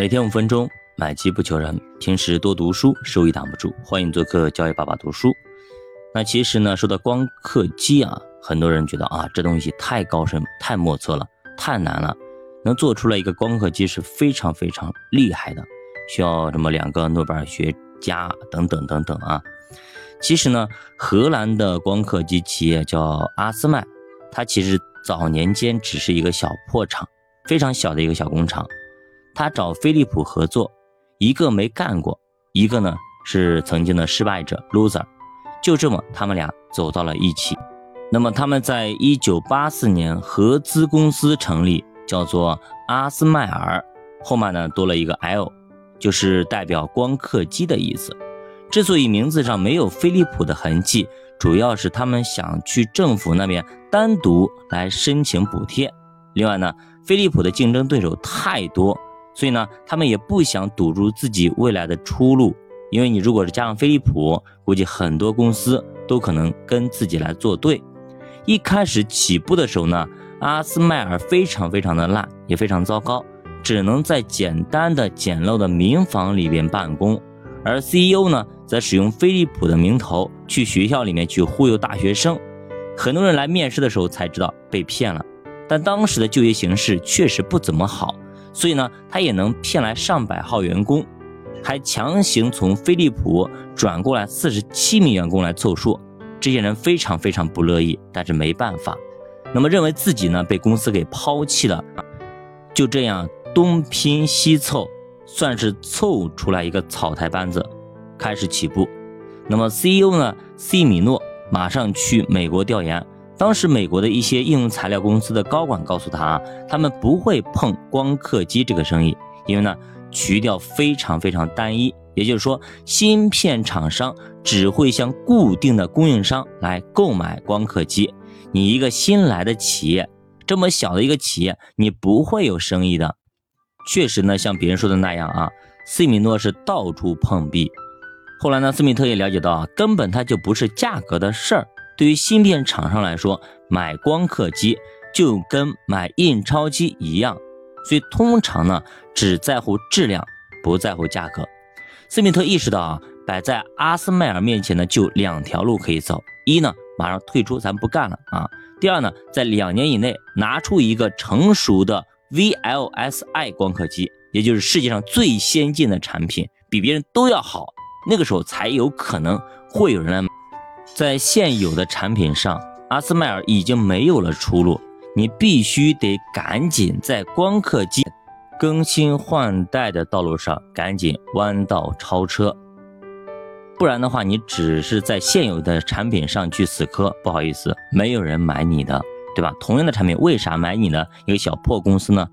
每天五分钟，买机不求人。平时多读书，收益挡不住。欢迎做客交易爸爸读书。那其实呢，说到光刻机啊，很多人觉得啊，这东西太高深、太莫测了，太难了。能做出来一个光刻机是非常非常厉害的，需要什么两个诺贝尔学家等等等等啊。其实呢，荷兰的光刻机企业叫阿斯麦，它其实早年间只是一个小破厂，非常小的一个小工厂。他找飞利浦合作，一个没干过，一个呢是曾经的失败者 loser，就这么他们俩走到了一起。那么他们在一九八四年合资公司成立，叫做阿斯麦尔，后面呢多了一个 L，就是代表光刻机的意思。之所以名字上没有飞利浦的痕迹，主要是他们想去政府那边单独来申请补贴。另外呢，飞利浦的竞争对手太多。所以呢，他们也不想堵住自己未来的出路，因为你如果是加上飞利浦，估计很多公司都可能跟自己来作对。一开始起步的时候呢，阿斯麦尔非常非常的烂，也非常糟糕，只能在简单的简陋的民房里边办公，而 CEO 呢，则使用飞利浦的名头去学校里面去忽悠大学生。很多人来面试的时候才知道被骗了，但当时的就业形势确实不怎么好。所以呢，他也能骗来上百号员工，还强行从飞利浦转过来四十七名员工来凑数。这些人非常非常不乐意，但是没办法。那么认为自己呢被公司给抛弃了，就这样东拼西凑，算是凑出来一个草台班子，开始起步。那么 CEO 呢，西米诺马上去美国调研。当时，美国的一些应用材料公司的高管告诉他啊，他们不会碰光刻机这个生意，因为呢，渠道非常非常单一。也就是说，芯片厂商只会向固定的供应商来购买光刻机。你一个新来的企业，这么小的一个企业，你不会有生意的。确实呢，像别人说的那样啊，斯米诺是到处碰壁。后来呢，斯密特也了解到啊，根本它就不是价格的事儿。对于芯片厂商来说，买光刻机就跟买印钞机一样，所以通常呢只在乎质量，不在乎价格。斯密特意识到啊，摆在阿斯麦尔面前呢就两条路可以走：一呢马上退出，咱不干了啊；第二呢，在两年以内拿出一个成熟的 VLSI 光刻机，也就是世界上最先进的产品，比别人都要好，那个时候才有可能会有人来买。在现有的产品上，阿斯麦尔已经没有了出路。你必须得赶紧在光刻机更新换代的道路上赶紧弯道超车，不然的话，你只是在现有的产品上去死磕，不好意思，没有人买你的，对吧？同样的产品，为啥买你的一个小破公司呢？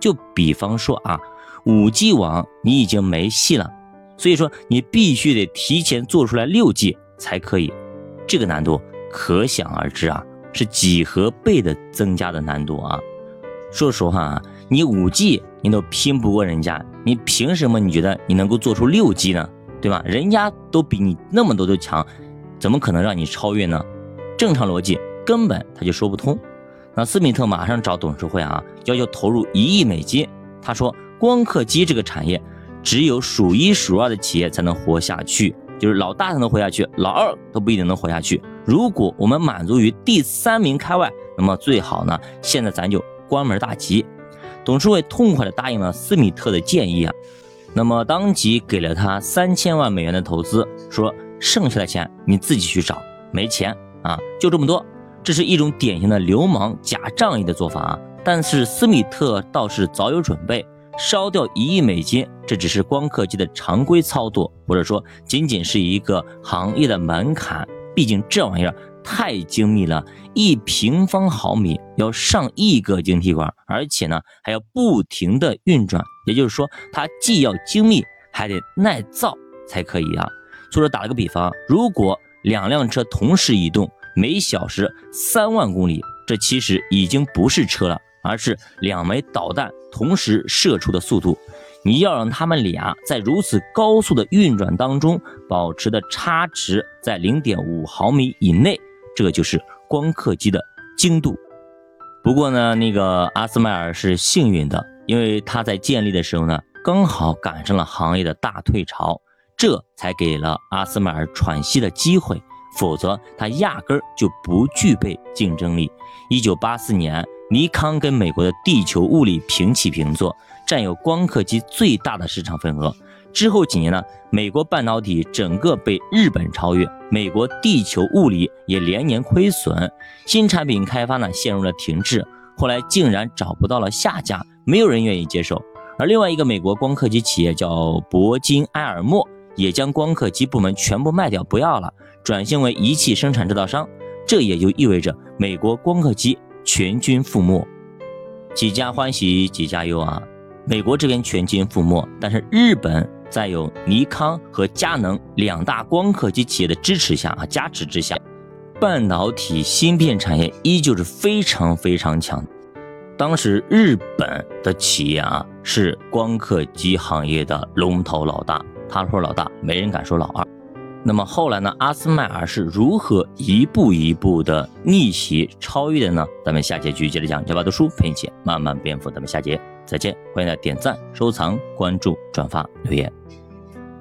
就比方说啊，五 G 网你已经没戏了，所以说你必须得提前做出来六 G 才可以。这个难度可想而知啊，是几何倍的增加的难度啊！说实话啊，你五 G 你都拼不过人家，你凭什么你觉得你能够做出六 G 呢？对吧？人家都比你那么多都强，怎么可能让你超越呢？正常逻辑根本他就说不通。那斯密特马上找董事会啊，要求投入一亿美金。他说，光刻机这个产业，只有数一数二的企业才能活下去。就是老大才能活下去，老二都不一定能活下去。如果我们满足于第三名开外，那么最好呢，现在咱就关门大吉。董事会痛快的答应了斯米特的建议啊，那么当即给了他三千万美元的投资，说剩下的钱你自己去找，没钱啊，就这么多。这是一种典型的流氓假仗义的做法啊，但是斯米特倒是早有准备。烧掉一亿美金，这只是光刻机的常规操作，或者说仅仅是一个行业的门槛。毕竟这玩意儿太精密了，一平方毫米要上亿个晶体管，而且呢还要不停的运转。也就是说，它既要精密，还得耐造才可以啊。作者打了个比方，如果两辆车同时移动，每小时三万公里，这其实已经不是车了。而是两枚导弹同时射出的速度，你要让他们俩在如此高速的运转当中保持的差值在零点五毫米以内，这就是光刻机的精度。不过呢，那个阿斯麦尔是幸运的，因为他在建立的时候呢，刚好赶上了行业的大退潮，这才给了阿斯麦尔喘息的机会，否则他压根儿就不具备竞争力。一九八四年，尼康跟美国的地球物理平起平坐，占有光刻机最大的市场份额。之后几年呢，美国半导体整个被日本超越，美国地球物理也连年亏损，新产品开发呢陷入了停滞。后来竟然找不到了下家，没有人愿意接受。而另外一个美国光刻机企业叫铂金埃尔默，也将光刻机部门全部卖掉，不要了，转型为仪器生产制造商。这也就意味着美国光刻机全军覆没。几家欢喜几家忧啊！美国这边全军覆没，但是日本在有尼康和佳能两大光刻机企业的支持下啊，加持之下，半导体芯片产业依旧是非常非常强。当时日本的企业啊，是光刻机行业的龙头老大，他说老大，没人敢说老二。那么后来呢，阿斯麦尔是如何一步一步的逆袭超越的呢？咱们下节继续接着讲，教爸读书陪你一起慢慢变富。咱们下节再见，欢迎大家点赞、收藏、关注、转发、留言。